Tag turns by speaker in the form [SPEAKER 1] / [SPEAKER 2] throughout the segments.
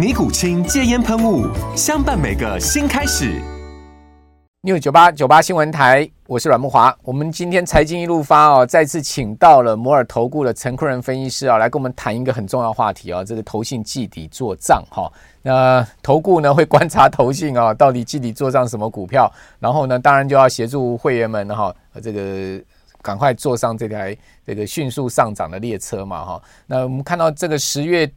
[SPEAKER 1] 尼古清戒烟喷雾，相伴每个新开始。
[SPEAKER 2] 六九八九八新闻台，我是阮慕华。我们今天财经一路发哦，再次请到了摩尔投顾的陈坤仁分析师啊，来跟我们谈一个很重要话题啊，这个投信季底做账哈。那投顾呢会观察投信啊，到底季底做账什么股票，然后呢，当然就要协助会员们哈，这个赶快坐上这台这个迅速上涨的列车嘛哈。那我们看到这个十月。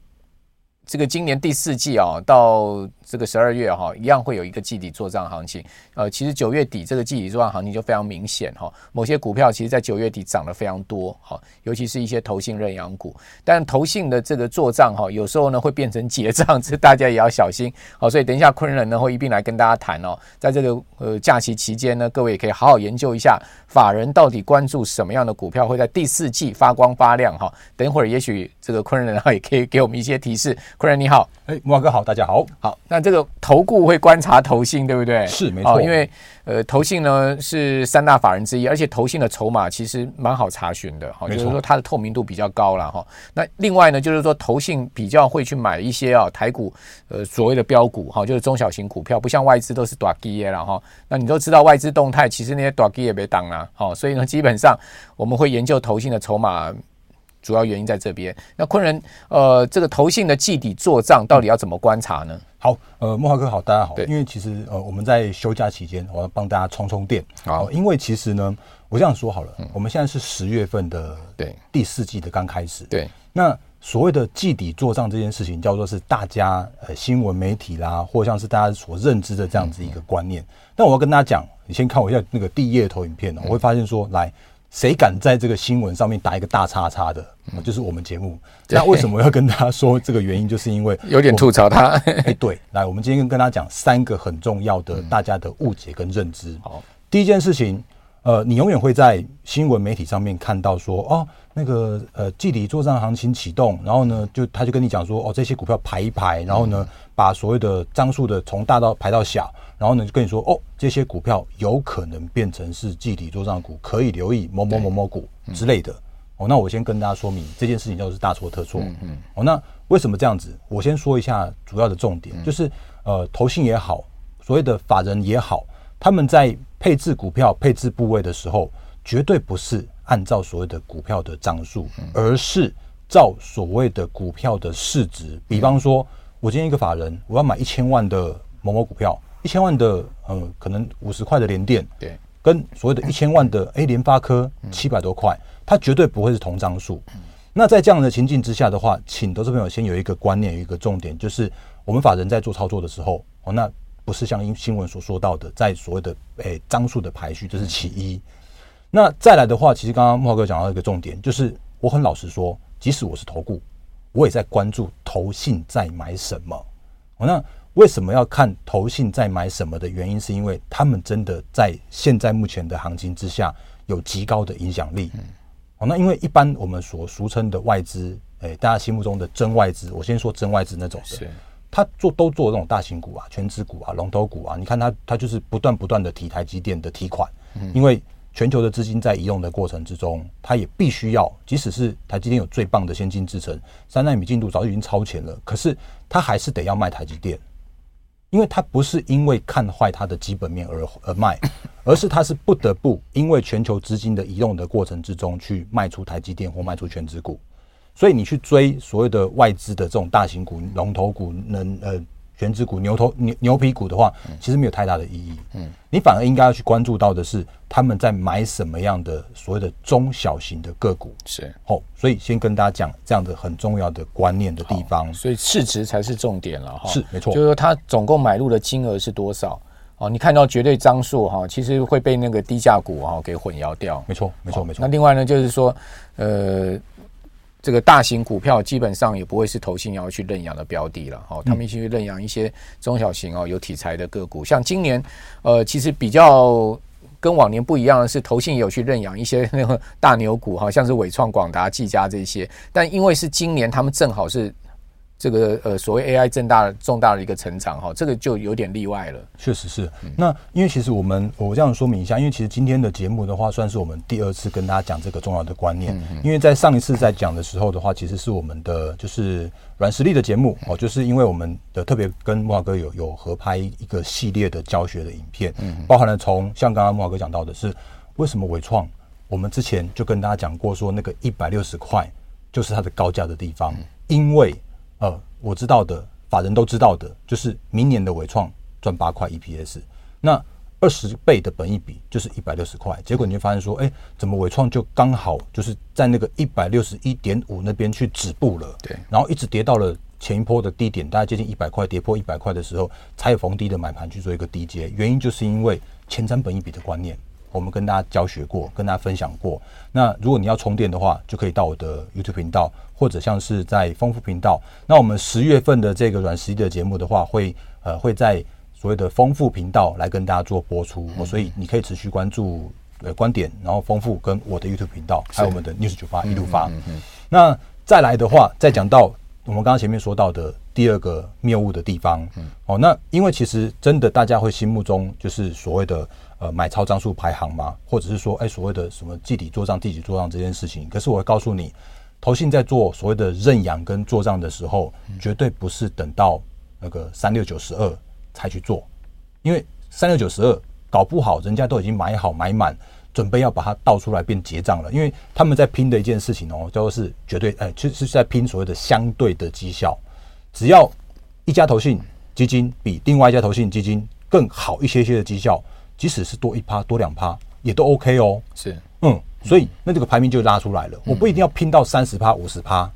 [SPEAKER 2] 这个今年第四季啊，到这个十二月哈，一样会有一个季底做账行情。呃，其实九月底这个季底做账行情就非常明显哈。某些股票其实在九月底涨得非常多哈，尤其是一些投信认养股。但投信的这个做账哈，有时候呢会变成结账，这大家也要小心。好，所以等一下坤仁呢会一并来跟大家谈哦。在这个呃假期期间呢，各位也可以好好研究一下法人到底关注什么样的股票会在第四季发光发亮哈。等会儿也许这个坤仁也可以给我们一些提示。坤仁你好，
[SPEAKER 3] 哎，慕驊哥好，大家好，
[SPEAKER 2] 好，那这个投顾会观察投信，对不对？
[SPEAKER 3] 是没错，
[SPEAKER 2] 因为呃，投信呢是三大法人之一，而且投信的筹码其实蛮好查询的，哈，就是说它的透明度比较高了哈。那另外呢，就是说投信比较会去买一些啊台股呃所谓的标股哈，就是中小型股票，不像外资都是短基了哈。那你都知道外资动态，其实那些短基也没挡了，好，所以呢，基本上我们会研究投信的筹码。主要原因在这边。那昆仁，呃，这个投信的季底做账到底要怎么观察呢？
[SPEAKER 3] 好，呃，莫华哥好，大家好。对，因为其实呃，我们在休假期间，我要帮大家充充电。好，因为其实呢，我这样说好了，嗯、我们现在是十月份的对第四季的刚开始。对，那所谓的季底做账这件事情，叫做是大家呃新闻媒体啦，或像是大家所认知的这样子一个观念。嗯嗯、但我要跟大家讲，你先看我一下那个第一页投影片，我会发现说，嗯、来。谁敢在这个新闻上面打一个大叉叉的，就是我们节目。那为什么要跟大家说这个原因？就是因为
[SPEAKER 2] 有点吐槽他。
[SPEAKER 3] 哎，对，来，我们今天跟大家讲三个很重要的大家的误解跟认知。好，第一件事情，呃，你永远会在新闻媒体上面看到说，哦，那个呃季底作帐行情启动，然后呢，就他就跟你讲说，哦，这些股票排一排，然后呢，把所谓的张数的从大到排到小。然后呢，就跟你说哦，这些股票有可能变成是季底做账股，可以留意某某某某股之类的。嗯、哦，那我先跟大家说明这件事情就是大错特错。嗯嗯。哦，那为什么这样子？我先说一下主要的重点，嗯、就是呃，投信也好，所谓的法人也好，他们在配置股票、配置部位的时候，绝对不是按照所谓的股票的张数，嗯、而是照所谓的股票的市值。比方说，我今天一个法人，我要买一千万的某某股票。一千万的，呃，可能五十块的联电，对，跟所谓的一千万的，哎，联发科七百多块，它绝对不会是同张数。那在这样的情境之下的话，请投资朋友先有一个观念，有一个重点，就是我们法人在做操作的时候，哦，那不是像新闻所说到的，在所谓的哎张数的排序，这是其一。那再来的话，其实刚刚木华哥讲到一个重点，就是我很老实说，即使我是投顾，我也在关注投信在买什么。哦，那。为什么要看投信在买什么的原因，是因为他们真的在现在目前的行情之下有极高的影响力。哦，那因为一般我们所俗称的外资，诶，大家心目中的真外资，我先说真外资那种的，他做都做那种大型股啊、全资股啊、龙头股啊，你看他他就是不断不断的提台积电的提款，因为全球的资金在移动的过程之中，他也必须要，即使是台积电有最棒的先进制程，三纳米进度早就已经超前了，可是他还是得要卖台积电。因为他不是因为看坏它的基本面而而卖，而是他是不得不因为全球资金的移动的过程之中去卖出台积电或卖出全资股，所以你去追所谓的外资的这种大型股、龙头股、能呃权值股、牛头牛牛皮股的话，其实没有太大的意义。嗯，你反而应该要去关注到的是他们在买什么样的所谓的中小型的个股。
[SPEAKER 2] 是
[SPEAKER 3] 哦，所以先跟大家讲这样的很重要的观念的地方。
[SPEAKER 2] 所以市值才是重点了哈。
[SPEAKER 3] 是没错，
[SPEAKER 2] 就是说它总共买入的金额是多少？哦，你看到绝对张数哈，其实会被那个低价股哈给混淆掉。
[SPEAKER 3] 没错，没错，没错。
[SPEAKER 2] 那另外呢，就是说呃。这个大型股票基本上也不会是投信要去认养的标的了，哦，他们去认养一些中小型哦有题材的个股，像今年，呃，其实比较跟往年不一样的是，投信也有去认养一些那个大牛股，哈像是伟创、广达、技嘉这些，但因为是今年他们正好是。这个呃，所谓 AI 正大重大的一个成长哈，这个就有点例外了。
[SPEAKER 3] 确实是。那因为其实我们我这样说明一下，因为其实今天的节目的话，算是我们第二次跟大家讲这个重要的观念。因为在上一次在讲的时候的话，其实是我们的就是软实力的节目哦，就是因为我们的特别跟木华哥有有合拍一个系列的教学的影片，嗯包含了从像刚刚木华哥讲到的是为什么伟创，我们之前就跟大家讲过说那个一百六十块就是它的高价的地方，因为。呃，我知道的，法人都知道的，就是明年的伟创赚八块 EPS，那二十倍的本益比就是一百六十块，结果你就发现说，哎，怎么伟创就刚好就是在那个一百六十一点五那边去止步了，对，然后一直跌到了前一波的低点，大概接近一百块，跌破一百块的时候，才有逢低的买盘去做一个低接，原因就是因为前瞻本益比的观念。我们跟大家教学过，跟大家分享过。那如果你要充电的话，就可以到我的 YouTube 频道，或者像是在丰富频道。那我们十月份的这个软实力的节目的话，会呃会在所谓的丰富频道来跟大家做播出。嗯、所以你可以持续关注呃观点，然后丰富跟我的 YouTube 频道，还有我们的 News 九八一路发。那再来的话，再讲到我们刚刚前面说到的第二个谬误的地方。嗯、哦，那因为其实真的大家会心目中就是所谓的。呃，买超张数排行吗？或者是说，哎，所谓的什么季底做账、季底做账这件事情？可是我会告诉你，投信在做所谓的认养跟做账的时候，绝对不是等到那个三六九十二才去做，因为三六九十二搞不好人家都已经买好买满，准备要把它倒出来变结账了。因为他们在拼的一件事情哦，叫做是绝对，哎，其实是在拼所谓的相对的绩效。只要一家投信基金比另外一家投信基金更好一些些的绩效。即使是多一趴多两趴也都 OK 哦，
[SPEAKER 2] 是，
[SPEAKER 3] 嗯，所以那这个排名就拉出来了。我不一定要拼到三十趴五十趴，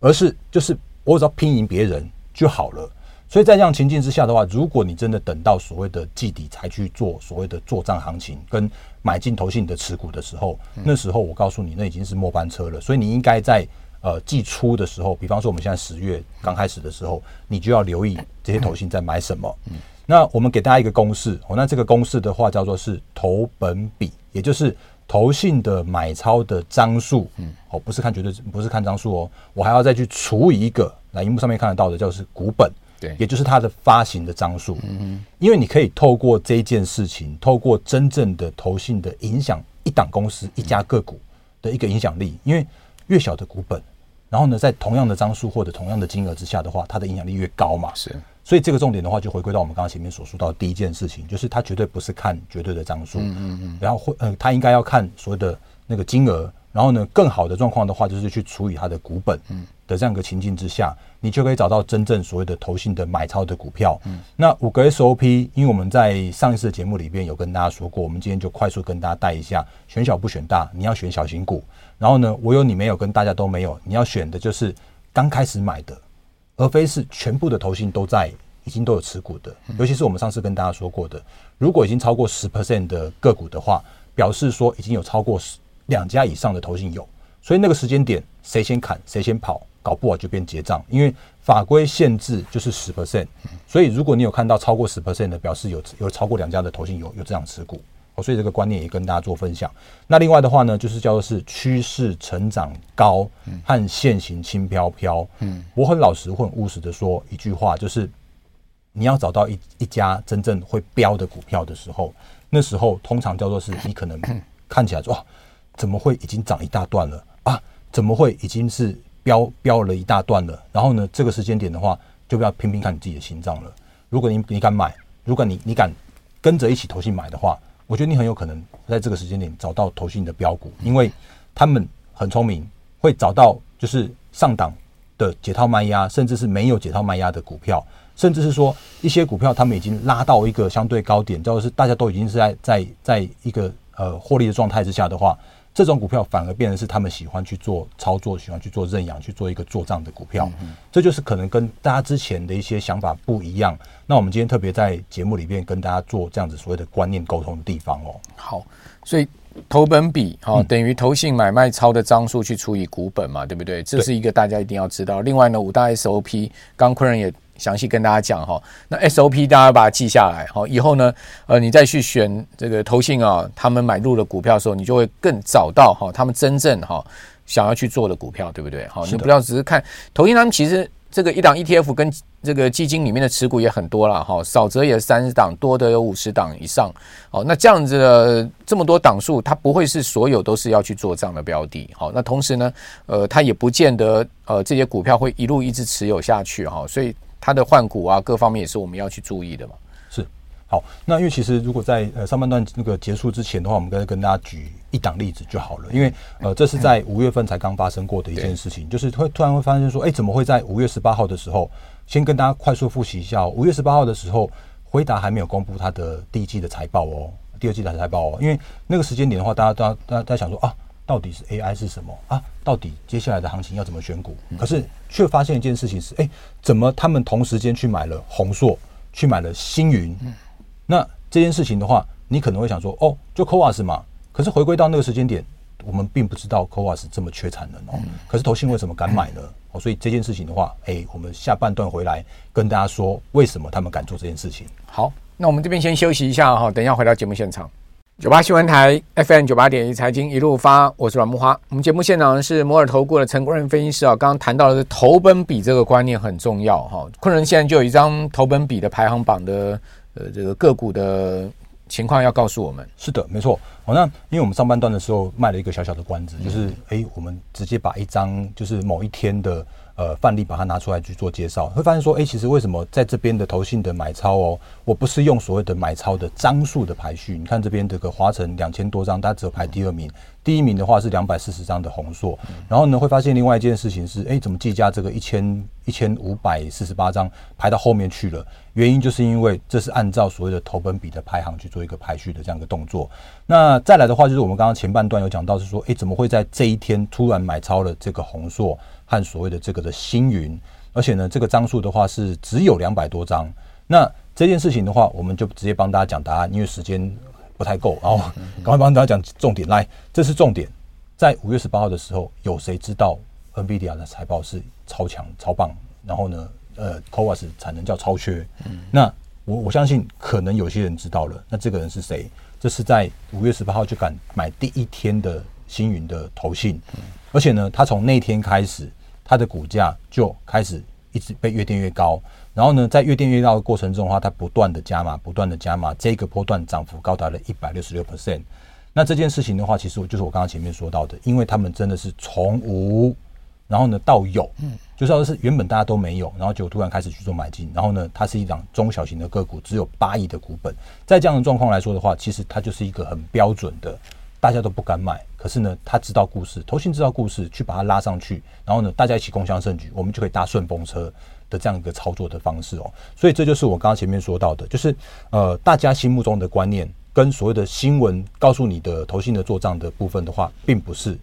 [SPEAKER 3] 而是就是我只要拼赢别人就好了。所以在这样情境之下的话，如果你真的等到所谓的季底才去做所谓的做账行情跟买进投信的持股的时候，那时候我告诉你，那已经是末班车了。所以你应该在呃季初的时候，比方说我们现在十月刚开始的时候，你就要留意这些投信在买什么。那我们给大家一个公式哦，那这个公式的话叫做是投本比，也就是投信的买超的张数，嗯，哦，不是看绝对，不是看张数哦，我还要再去除以一个，来荧幕上面看得到的叫是股本，对，也就是它的发行的张数，嗯嗯，因为你可以透过这件事情，透过真正的投信的影响一档公司一家个股的一个影响力，因为越小的股本，然后呢，在同样的张数或者同样的金额之下的话，它的影响力越高嘛，是。所以这个重点的话，就回归到我们刚刚前面所说到的第一件事情，就是它绝对不是看绝对的张数，嗯嗯嗯，然后会呃，他应该要看所谓的那个金额，然后呢，更好的状况的话，就是去除以它的股本，的这样一个情境之下，你就可以找到真正所谓的投信的买超的股票。嗯，那五个 SOP，因为我们在上一次的节目里边有跟大家说过，我们今天就快速跟大家带一下：选小不选大，你要选小型股。然后呢，我有你没有，跟大家都没有，你要选的就是刚开始买的。而非是全部的投信都在已经都有持股的，尤其是我们上次跟大家说过的，如果已经超过十 percent 的个股的话，表示说已经有超过两家以上的投信有，所以那个时间点谁先砍谁先跑，搞不好就变结账，因为法规限制就是十。percent，所以如果你有看到超过十 percent 的，表示有有超过两家的投信有有这样持股。所以这个观念也跟大家做分享。那另外的话呢，就是叫做是趋势成长高和现行轻飘飘。嗯，我很老实、很务实的说一句话，就是你要找到一一家真正会飙的股票的时候，那时候通常叫做是你可能 看起来说，哇，怎么会已经涨一大段了啊？怎么会已经是飙飙了一大段了？然后呢，这个时间点的话，就不要拼拼看你自己的心脏了。如果你你敢买，如果你你敢跟着一起投信买的话。我觉得你很有可能在这个时间点找到投信的标股，因为他们很聪明，会找到就是上档的解套卖压，甚至是没有解套卖压的股票，甚至是说一些股票他们已经拉到一个相对高点，就是大家都已经是在在在一个呃获利的状态之下的话，这种股票反而变成是他们喜欢去做操作，喜欢去做认养，去做一个做账的股票。这就是可能跟大家之前的一些想法不一样。那我们今天特别在节目里面跟大家做这样子所谓的观念沟通的地方哦。
[SPEAKER 2] 好，所以。投本比哈、哦、等于投信买卖超的张数去除以股本嘛，对不对？这是一个大家一定要知道。另外呢，五大 SOP，刚坤人也详细跟大家讲哈、哦。那 SOP 大家把它记下来哈、哦，以后呢，呃，你再去选这个投信啊，他们买入的股票的时候，你就会更找到哈、哦，他们真正哈、哦、想要去做的股票，对不对？好、哦，你不要只是看投信他们其实。这个一档 ETF 跟这个基金里面的持股也很多了哈，少则也三十档，多的有五十档以上。好，那这样子的这么多档数，它不会是所有都是要去做这样的标的。好，那同时呢，呃，它也不见得呃这些股票会一路一直持有下去哈，所以它的换股啊各方面也是我们要去注意的嘛。
[SPEAKER 3] 是好，那因为其实如果在呃上半段那个结束之前的话，我们跟跟大家举一档例子就好了。因为呃这是在五月份才刚发生过的一件事情，就是会突然会发现说，哎，怎么会在五月十八号的时候，先跟大家快速复习一下哦。五月十八号的时候，辉达还没有公布它的第一季的财报哦，第二季的财报哦。因为那个时间点的话，大家大家大家在想说啊，到底是 AI 是什么啊？到底接下来的行情要怎么选股？可是却发现一件事情是，哎，怎么他们同时间去买了宏硕，去买了星云？那这件事情的话，你可能会想说，哦，就 CoWoS 嘛。可是回归到那个时间点，我们并不知道 CoWoS 这么缺产能哦。可是投信为什么敢买呢？哦，所以这件事情的话，哎，我们下半段回来跟大家说，为什么他们敢做这件事情。
[SPEAKER 2] 好，那我们这边先休息一下哈，等一下回到节目现场。九八新闻台 FM 九八点一财经一路发，我是阮木花。我们节目现场是摩尔投顾的陈昆仁分析师啊。刚刚谈到的是投本比这个观念很重要哈。昆仁现在就有一张投本比的排行榜的。呃，这个个股的情况要告诉我们。
[SPEAKER 3] 是的，没错。好，那因为我们上半段的时候卖了一个小小的关子，就是哎，我们直接把一张就是某一天的。呃，范例把它拿出来去做介绍，会发现说，哎，其实为什么在这边的投信的买超哦，我不是用所谓的买超的张数的排序，你看这边这个华晨两千多张，它只有排第二名，第一名的话是两百四十张的红硕，然后呢，会发现另外一件事情是，哎，怎么计价这个一千一千五百四十八张排到后面去了？原因就是因为这是按照所谓的投本比的排行去做一个排序的这样一个动作。那再来的话，就是我们刚刚前半段有讲到是说，哎，怎么会在这一天突然买超了这个红硕？和所谓的这个的星云，而且呢，这个张数的话是只有两百多张。那这件事情的话，我们就直接帮大家讲答案，因为时间不太够，然后赶快帮大家讲重点。来，这是重点，在五月十八号的时候，有谁知道 NVIDIA 的财报是超强、超棒？然后呢，呃，CoWoS 产能叫超缺。嗯那我我相信可能有些人知道了。那这个人是谁？这是在五月十八号就敢买第一天的星云的投信，而且呢，他从那天开始。他的股价就开始一直被越垫越高，然后呢，在越垫越高的过程中的话，它不断的加码，不断的加码，这个波段涨幅高达了一百六十六 percent。那这件事情的话，其实就是我刚刚前面说到的，因为他们真的是从无，然后呢到有，嗯，就是说是原本大家都没有，然后就突然开始去做买进，然后呢，它是一档中小型的个股，只有八亿的股本，在这样的状况来说的话，其实它就是一个很标准的。大家都不敢买，可是呢，他知道故事，投信知道故事，去把它拉上去，然后呢，大家一起共襄盛举，我们就可以搭顺风车的这样一个操作的方式哦。所以这就是我刚刚前面说到的，就是呃，大家心目中的观念跟所谓的新闻告诉你的投信的做账的部分的话，并不是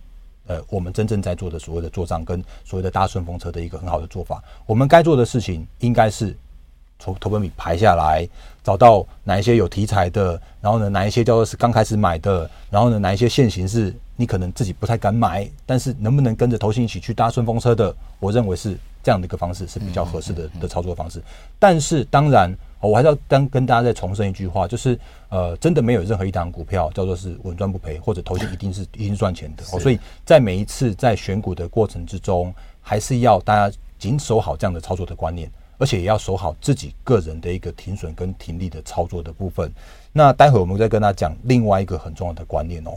[SPEAKER 3] 呃我们真正在做的所谓的做账跟所谓的搭顺风车的一个很好的做法。我们该做的事情应该是。从投本比排下来，找到哪一些有题材的，然后呢，哪一些叫做是刚开始买的，然后呢，哪一些现行是你可能自己不太敢买，但是能不能跟着投信一起去搭顺风车的，我认为是这样的一个方式是比较合适的的操作方式。但是当然，我还是要跟跟大家再重申一句话，就是呃，真的没有任何一档股票叫做是稳赚不赔，或者投信一定是一定赚钱的。哦，所以在每一次在选股的过程之中，还是要大家谨守好这样的操作的观念。而且也要守好自己个人的一个停损跟停利的操作的部分。那待会我们再跟他讲另外一个很重要的观念哦。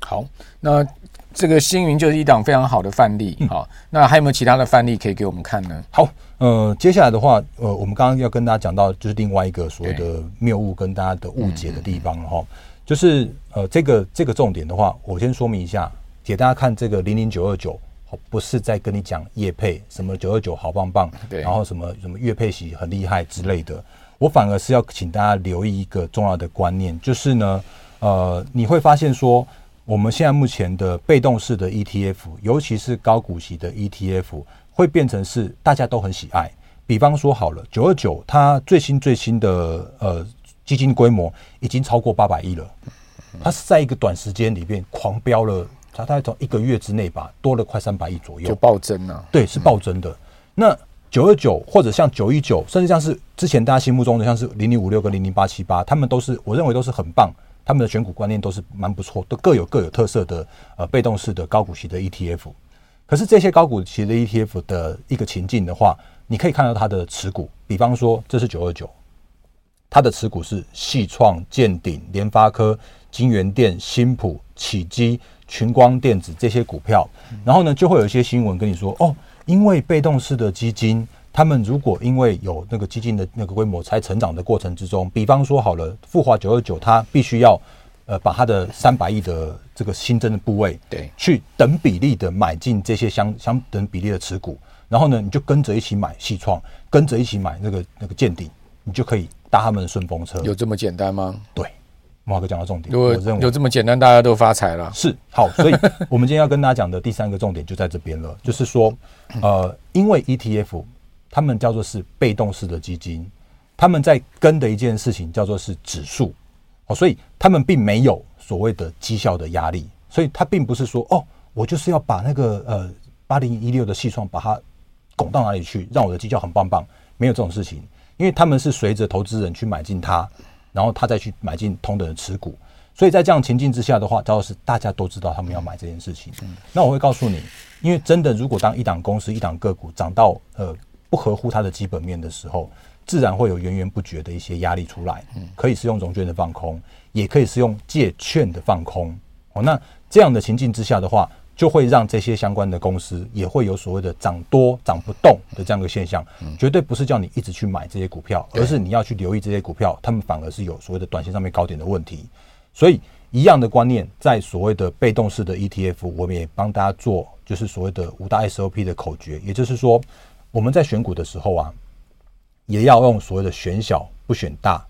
[SPEAKER 2] 好，那这个星云就是一档非常好的范例。好，嗯，那还有没有其他的范例可以给我们看呢？
[SPEAKER 3] 好，呃，接下来的话，呃，我们刚刚要跟大家讲到就是另外一个所谓的谬误跟大家的误解的地方哈，就是呃，这个这个重点的话，我先说明一下，给大家看这个零零九二九不是在跟你讲叶配什么九二九好棒棒，
[SPEAKER 2] 对，
[SPEAKER 3] 然后什么什么月配喜很厉害之类的。我反而是要请大家留意一个重要的观念，就是呢，呃，你会发现说，我们现在目前的被动式的 ETF，尤其是高股息的 ETF，会变成是大家都很喜爱。比方说好了，九二九它最新最新的呃基金规模已经超过八百亿了，它是在一个短时间里面狂飙了，它大概从一个月之内吧，多了快三百亿左右，
[SPEAKER 2] 就暴增了。
[SPEAKER 3] 对，是暴增的。嗯、那九二九或者像九一九，甚至像是之前大家心目中的像是零零五六跟零零八七八，他们都是我认为都是很棒，他们的选股观念都是蛮不错，都各有各有特色的呃被动式的高股息的 ETF。可是这些高股息的 ETF 的一个情境的话，你可以看到它的持股，比方说这是九二九，它的持股是矽创、建鼎、联发科、金元电、新普、启基、群光电子这些股票，然后呢就会有一些新闻跟你说哦。因为被动式的基金，他们如果因为有那个基金的那个规模才成长的过程之中，比方说好了，富华九二九，它必须要呃把它的三百亿的这个新增的部位，
[SPEAKER 2] 对，
[SPEAKER 3] 去等比例的买进这些相相等比例的持股，然后呢，你就跟着一起买细创，跟着一起买那个那个健鼎，你就可以搭他们的顺风车。
[SPEAKER 2] 有这么简单吗？
[SPEAKER 3] 对。马哥讲到重点，
[SPEAKER 2] 我认为有这么简单，大家都发财了。
[SPEAKER 3] 是好，所以我们今天要跟大家讲的第三个重点就在这边了，就是说，呃，因为 ETF 他们叫做是被动式的基金，他们在跟的一件事情叫做是指数，哦，所以他们并没有所谓的绩效的压力，所以他并不是说哦，我就是要把那个呃八零一六的系创把它拱到哪里去，让我的绩效很棒棒，没有这种事情，因为他们是随着投资人去买进它。然后他再去买进同等的持股，所以在这样情境之下的话，主要是大家都知道他们要买这件事情。那我会告诉你，因为真的，如果当一档公司、一档个股涨到呃不合乎它的基本面的时候，自然会有源源不绝的一些压力出来。可以是用融券的放空，也可以是用借券的放空。哦，那这样的情境之下的话。就会让这些相关的公司也会有所谓的涨多涨不动的这样一个现象，绝对不是叫你一直去买这些股票，而是你要去留意这些股票，他们反而是有所谓的短线上面高点的问题。所以一样的观念，在所谓的被动式的 ETF，我们也帮大家做，就是所谓的五大 SOP 的口诀，也就是说，我们在选股的时候啊，也要用所谓的选小不选大。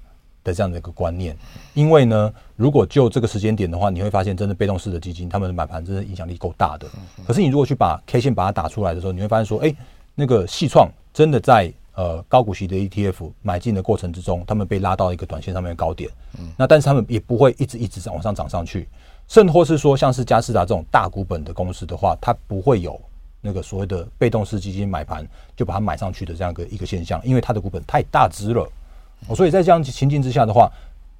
[SPEAKER 3] 的这样的一个观念，因为呢，如果就这个时间点的话，你会发现，真的被动式的基金，他们的买盘真的影响力够大的。可是你如果去把 K 线把它打出来的时候，你会发现说，哎，那个细创真的在呃高股息的 ETF 买进的过程之中，他们被拉到一个短线上面的高点。那但是他们也不会一直一直往上涨上去，甚或是说像是嘉士达这种大股本的公司的话，它不会有那个所谓的被动式基金买盘就把它买上去的这样一个一个现象，因为它的股本太大只了。哦，所以在这样情境之下的话，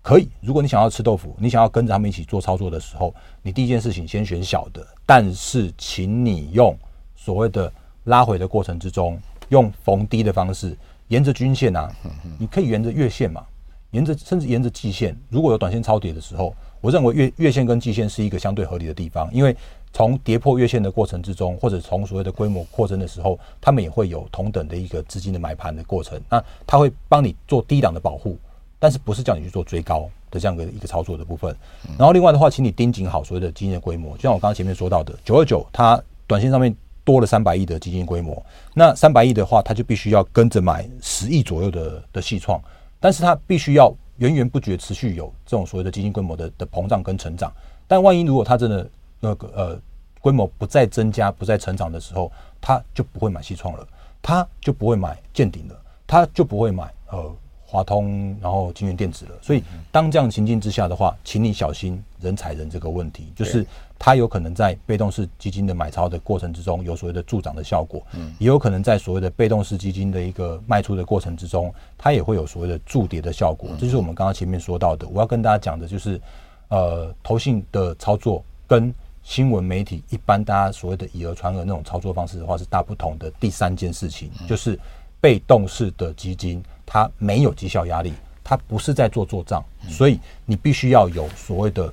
[SPEAKER 3] 可以，如果你想要吃豆腐，你想要跟着他们一起做操作的时候，你第一件事情先选小的，但是请你用所谓的拉回的过程之中，用逢低的方式，沿着均线啊，你可以沿着月线嘛，沿着甚至沿着季线，如果有短线超跌的时候，我认为月月线跟季线是一个相对合理的地方，因为。从跌破月线的过程之中，或者从所谓的规模扩增的时候，他们也会有同等的一个资金的买盘的过程。那他会帮你做低档的保护，但是不是叫你去做追高的这样的一个操作的部分。然后另外的话，请你盯紧好所谓的基金的规模，就像我刚刚前面说到的，九二九它短线上面多了三百亿的基金规模，那三百亿的话，它就必须要跟着买十亿左右的的矽创，但是它必须要源源不绝持续有这种所谓的基金规模的的膨胀跟成长。但万一如果它真的那个呃，规模不再增加、不再成长的时候，他就不会买西创了，他就不会买建鼎了，他就不会买呃华通，然后金源电子了。所以，当这样情境之下的话，请你小心人踩人这个问题，就是它有可能在被动式基金的买超的过程之中有所谓的助涨的效果，也有可能在所谓的被动式基金的一个卖出的过程之中，它也会有所谓的助跌的效果。这就是我们刚刚前面说到的。我要跟大家讲的就是，呃，投信的操作跟新闻媒体一般大家所谓的以讹传讹那种操作方式的话是大不同的。第三件事情就是被动式的基金，它没有绩效压力，它不是在做做账，所以你必须要有所谓的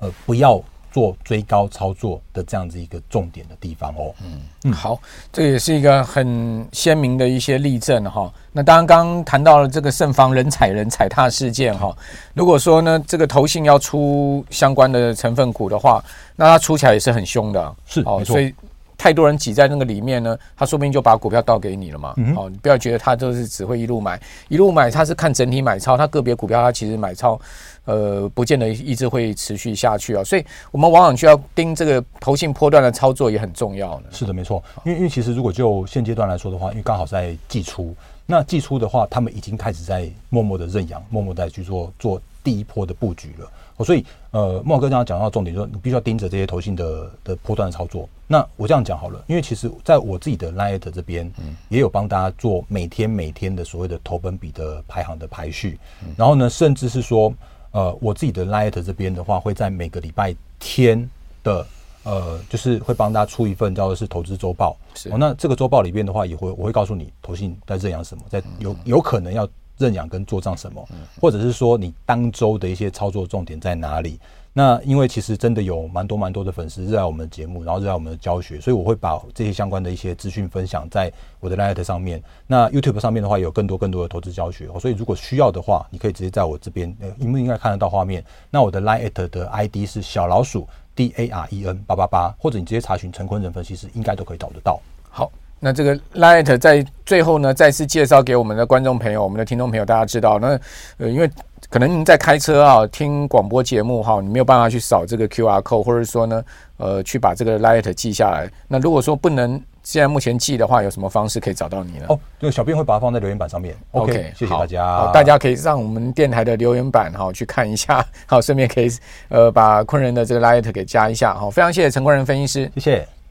[SPEAKER 3] 呃不要。做追高操作的这样子一个重点的地方哦。嗯嗯，
[SPEAKER 2] 好，这也是一个很鲜明的一些例证哈。那当然，刚刚谈到了这个慎防人踩人踩踏事件哈。如果说呢，这个投信要出相关的成分股的话，那它出起来也是很凶的，
[SPEAKER 3] 是哦。
[SPEAKER 2] 所以太多人挤在那个里面呢，他说不定就把股票倒给你了嘛。
[SPEAKER 3] 嗯、
[SPEAKER 2] 哦，你不要觉得他就是只会一路买，一路买他是看整体买超，他个别股票他其实买超，呃，不见得一直会持续下去啊。所以我们往往需要盯这个投信波段的操作也很重要呢。
[SPEAKER 3] 是的，没错。因为因为其实如果就现阶段来说的话，因为刚好在季初，那季初的话，他们已经开始在默默的认养，默默在去做做第一波的布局了。所以，呃，茂哥刚刚讲到重点，就是你必须要盯着这些投信的的波段的操作。那我这样讲好了，因为其实在我自己的 Light 这边，也有帮大家做每天每天的所谓的投本比的排行的排序。然后呢，甚至是说，呃，我自己的 Light 这边的话，会在每个礼拜天的，呃，就是会帮大家出一份叫做是投资
[SPEAKER 2] 周
[SPEAKER 3] 报。那这个周报里边的话，也会我会告诉你投信在认养什么，在有有可能要。认养跟做账什么，或者是说你当周的一些操作重点在哪里？那因为其实真的有蛮多蛮多的粉丝热爱我们的节目，然后热爱我们的教学，所以我会把这些相关的一些资讯分享在我的 LINE 上面。那 YouTube 上面的话，有更多更多的投资教学，所以如果需要的话，你可以直接在我这边，呃，应不应该看得到画面？那我的 LINE 的 ID 是小老鼠 D A R E N 八八八，或者你直接查询陈坤仁分析师，应该都可以找得到。
[SPEAKER 2] 好。那这个 Light 在最后呢，再次介绍给我们的观众朋友、我们的听众朋友，大家知道，那呃，因为可能您在开车啊，听广播节目哈，你没有办法去扫这个 QR code，或者说呢，呃，去把这个 Light 记下来。那如果说不能现在目前记的话，有什么方式可以找到你呢？
[SPEAKER 3] 哦，对，小编会把它放在留言板上面。OK，, okay 谢谢大家。
[SPEAKER 2] 好，大家可以上我们电台的留言板哈去看一下，好，顺便可以呃把昆仁的这个 Light 给加一下。好，非常谢谢陈昆仁分析师，
[SPEAKER 3] 谢谢。